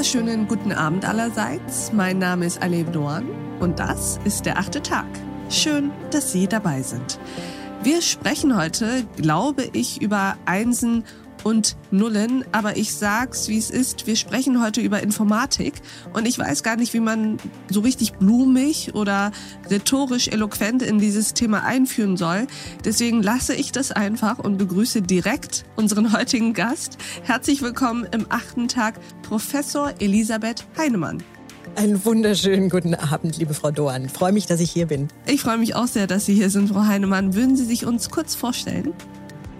wunderschönen guten Abend allerseits. Mein Name ist Aleb Doan und das ist der achte Tag. Schön, dass Sie dabei sind. Wir sprechen heute, glaube ich, über Einsen und Nullen, aber ich sag's, wie es ist. Wir sprechen heute über Informatik und ich weiß gar nicht, wie man so richtig blumig oder rhetorisch eloquent in dieses Thema einführen soll. Deswegen lasse ich das einfach und begrüße direkt unseren heutigen Gast. Herzlich willkommen im achten Tag, Professor Elisabeth Heinemann. Einen wunderschönen guten Abend, liebe Frau Doan. Ich freue mich, dass ich hier bin. Ich freue mich auch sehr, dass Sie hier sind, Frau Heinemann. Würden Sie sich uns kurz vorstellen?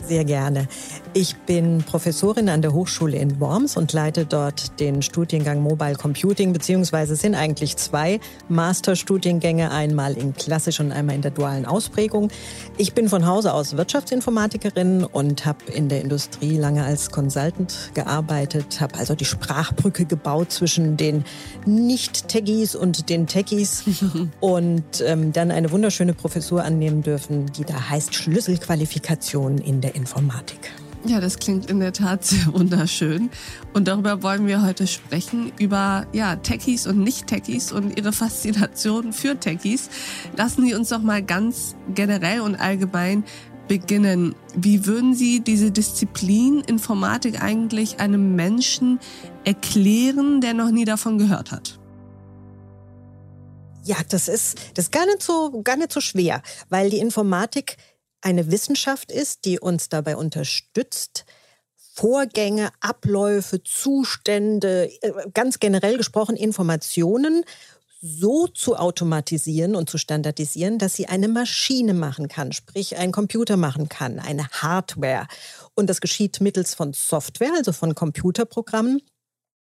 Sehr gerne. Ich bin Professorin an der Hochschule in Worms und leite dort den Studiengang Mobile Computing, beziehungsweise sind eigentlich zwei Masterstudiengänge, einmal in klassisch und einmal in der dualen Ausprägung. Ich bin von Hause aus Wirtschaftsinformatikerin und habe in der Industrie lange als Consultant gearbeitet, habe also die Sprachbrücke gebaut zwischen den Nicht-Techies und den Techies und ähm, dann eine wunderschöne Professur annehmen dürfen, die da heißt Schlüsselqualifikation in der Informatik. Ja, das klingt in der Tat sehr wunderschön. Und darüber wollen wir heute sprechen, über ja, Techies und Nicht-Techies und ihre Faszination für Techies. Lassen Sie uns doch mal ganz generell und allgemein beginnen. Wie würden Sie diese Disziplin Informatik eigentlich einem Menschen erklären, der noch nie davon gehört hat? Ja, das ist, das ist gar nicht so, gar nicht so schwer, weil die Informatik eine Wissenschaft ist, die uns dabei unterstützt, Vorgänge, Abläufe, Zustände, äh, ganz generell gesprochen Informationen so zu automatisieren und zu standardisieren, dass sie eine Maschine machen kann, sprich ein Computer machen kann, eine Hardware. Und das geschieht mittels von Software, also von Computerprogrammen,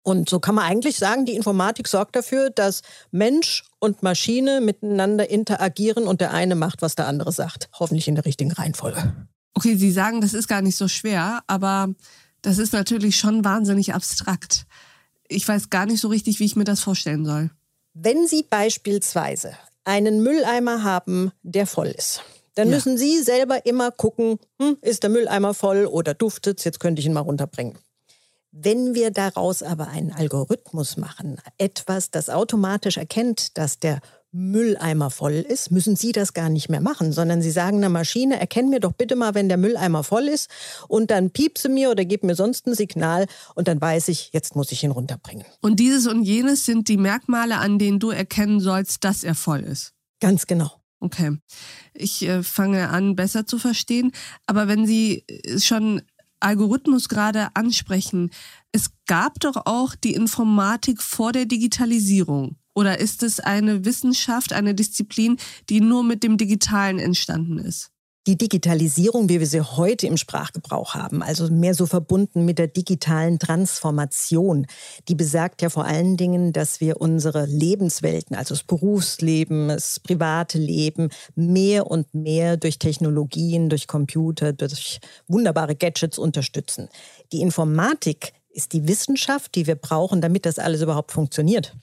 und so kann man eigentlich sagen, die Informatik sorgt dafür, dass Mensch und Maschine miteinander interagieren und der eine macht, was der andere sagt. Hoffentlich in der richtigen Reihenfolge. Okay, Sie sagen, das ist gar nicht so schwer, aber das ist natürlich schon wahnsinnig abstrakt. Ich weiß gar nicht so richtig, wie ich mir das vorstellen soll. Wenn Sie beispielsweise einen Mülleimer haben, der voll ist, dann ja. müssen Sie selber immer gucken, hm, ist der Mülleimer voll oder duftet jetzt könnte ich ihn mal runterbringen. Wenn wir daraus aber einen Algorithmus machen, etwas, das automatisch erkennt, dass der Mülleimer voll ist, müssen Sie das gar nicht mehr machen, sondern Sie sagen einer Maschine, erkenn mir doch bitte mal, wenn der Mülleimer voll ist und dann piepse mir oder gib mir sonst ein Signal und dann weiß ich, jetzt muss ich ihn runterbringen. Und dieses und jenes sind die Merkmale, an denen du erkennen sollst, dass er voll ist. Ganz genau. Okay. Ich äh, fange an, besser zu verstehen. Aber wenn Sie äh, schon Algorithmus gerade ansprechen. Es gab doch auch die Informatik vor der Digitalisierung. Oder ist es eine Wissenschaft, eine Disziplin, die nur mit dem Digitalen entstanden ist? Die Digitalisierung, wie wir sie heute im Sprachgebrauch haben, also mehr so verbunden mit der digitalen Transformation, die besagt ja vor allen Dingen, dass wir unsere Lebenswelten, also das Berufsleben, das private Leben, mehr und mehr durch Technologien, durch Computer, durch wunderbare Gadgets unterstützen. Die Informatik ist die Wissenschaft, die wir brauchen, damit das alles überhaupt funktioniert.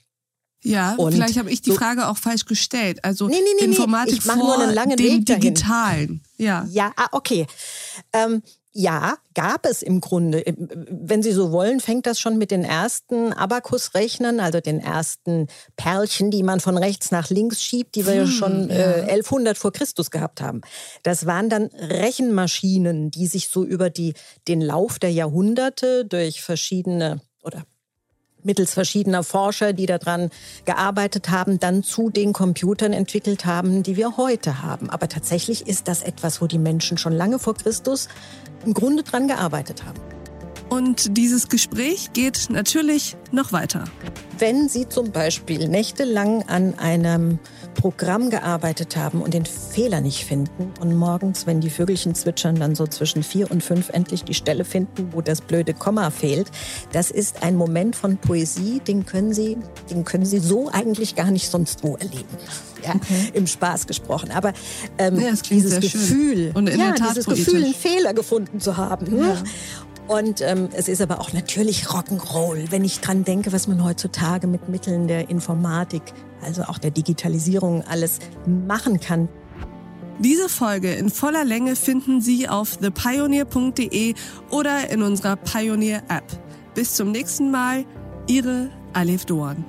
Ja, und vielleicht habe ich die so, Frage auch falsch gestellt. Also nee, nee, nee, Informatik ich vor nur einen langen dem Weg Digitalen. Ja, ja ah, okay. Ähm, ja, gab es im Grunde. Wenn Sie so wollen, fängt das schon mit den ersten Abakusrechnern, also den ersten Perlchen, die man von rechts nach links schiebt, die wir hm, schon ja. äh, 1100 vor Christus gehabt haben. Das waren dann Rechenmaschinen, die sich so über die, den Lauf der Jahrhunderte durch verschiedene oder mittels verschiedener Forscher, die daran gearbeitet haben, dann zu den Computern entwickelt haben, die wir heute haben. Aber tatsächlich ist das etwas, wo die Menschen schon lange vor Christus im Grunde dran gearbeitet haben. Und dieses Gespräch geht natürlich noch weiter. Wenn Sie zum Beispiel nächtelang an einem Programm gearbeitet haben und den Fehler nicht finden und morgens, wenn die Vögelchen zwitschern, dann so zwischen vier und fünf endlich die Stelle finden, wo das blöde Komma fehlt, das ist ein Moment von Poesie, den können Sie, den können Sie so eigentlich gar nicht sonst wo erleben. Ja, okay. im Spaß gesprochen. Aber ähm, ja, dieses Gefühl, und in ja, der Tat dieses Gefühl, einen Fehler gefunden zu haben. Ja. Und ähm, es ist aber auch natürlich Rock'n'Roll, wenn ich dran denke, was man heutzutage mit Mitteln der Informatik, also auch der Digitalisierung alles machen kann. Diese Folge in voller Länge finden Sie auf thepioneer.de oder in unserer Pioneer App. Bis zum nächsten Mal, Ihre Alef Doan.